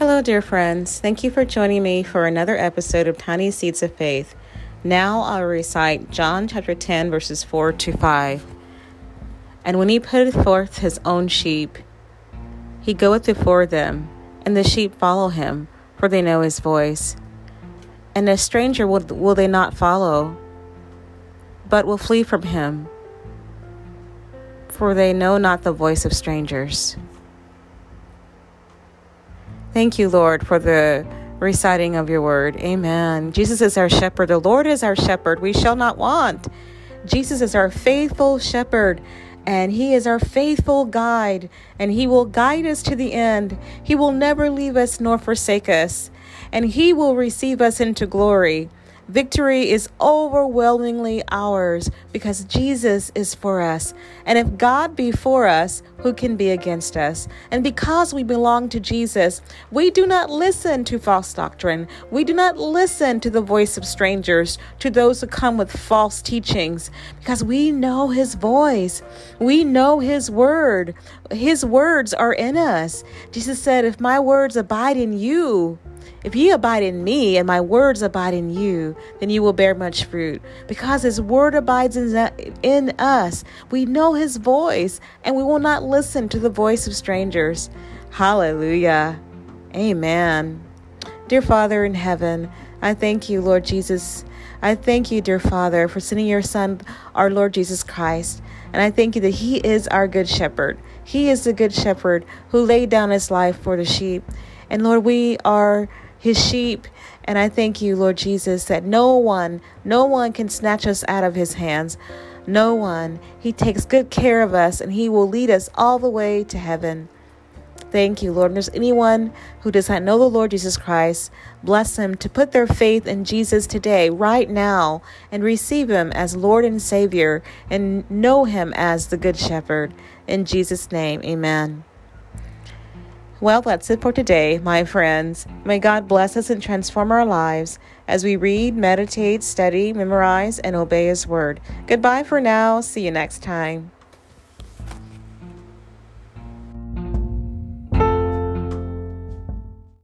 Hello, dear friends. Thank you for joining me for another episode of Tiny Seeds of Faith. Now I'll recite John chapter 10, verses 4 to 5. And when he putteth forth his own sheep, he goeth before them, and the sheep follow him, for they know his voice. And a stranger will, will they not follow, but will flee from him, for they know not the voice of strangers. Thank you, Lord, for the reciting of your word. Amen. Jesus is our shepherd. The Lord is our shepherd. We shall not want. Jesus is our faithful shepherd and he is our faithful guide and he will guide us to the end. He will never leave us nor forsake us and he will receive us into glory. Victory is overwhelmingly ours because Jesus is for us. And if God be for us, who can be against us? And because we belong to Jesus, we do not listen to false doctrine. We do not listen to the voice of strangers, to those who come with false teachings, because we know his voice. We know his word. His words are in us. Jesus said, If my words abide in you, if ye abide in me and my words abide in you, then you will bear much fruit. Because his word abides in, in us, we know his voice and we will not listen to the voice of strangers. Hallelujah. Amen. Dear Father in heaven, I thank you, Lord Jesus. I thank you, dear Father, for sending your Son, our Lord Jesus Christ. And I thank you that He is our good shepherd. He is the good shepherd who laid down his life for the sheep. And Lord, we are his sheep. And I thank you, Lord Jesus, that no one, no one can snatch us out of his hands. No one. He takes good care of us and he will lead us all the way to heaven. Thank you, Lord. And there's anyone who does not know the Lord Jesus Christ, bless them to put their faith in Jesus today, right now, and receive him as Lord and Savior and know him as the Good Shepherd. In Jesus' name, amen. Well, that's it for today, my friends. May God bless us and transform our lives as we read, meditate, study, memorize, and obey His Word. Goodbye for now. See you next time.